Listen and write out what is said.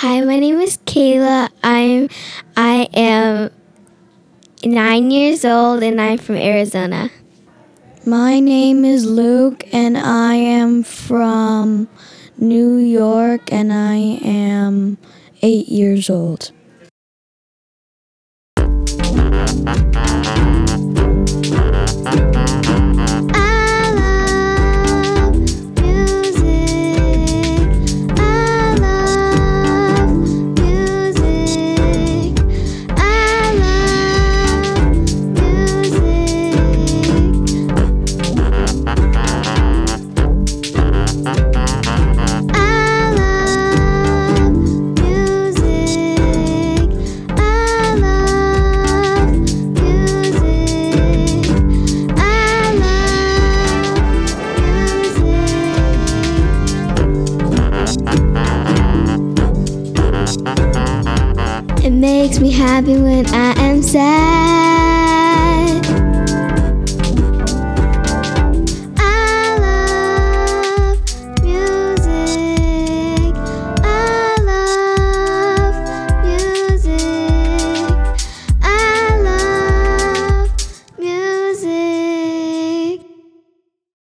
Hi, my name is Kayla. I'm I am nine years old and I'm from Arizona. My name is Luke, and I am from New York, and I am eight years old. It makes me happy when I am sad.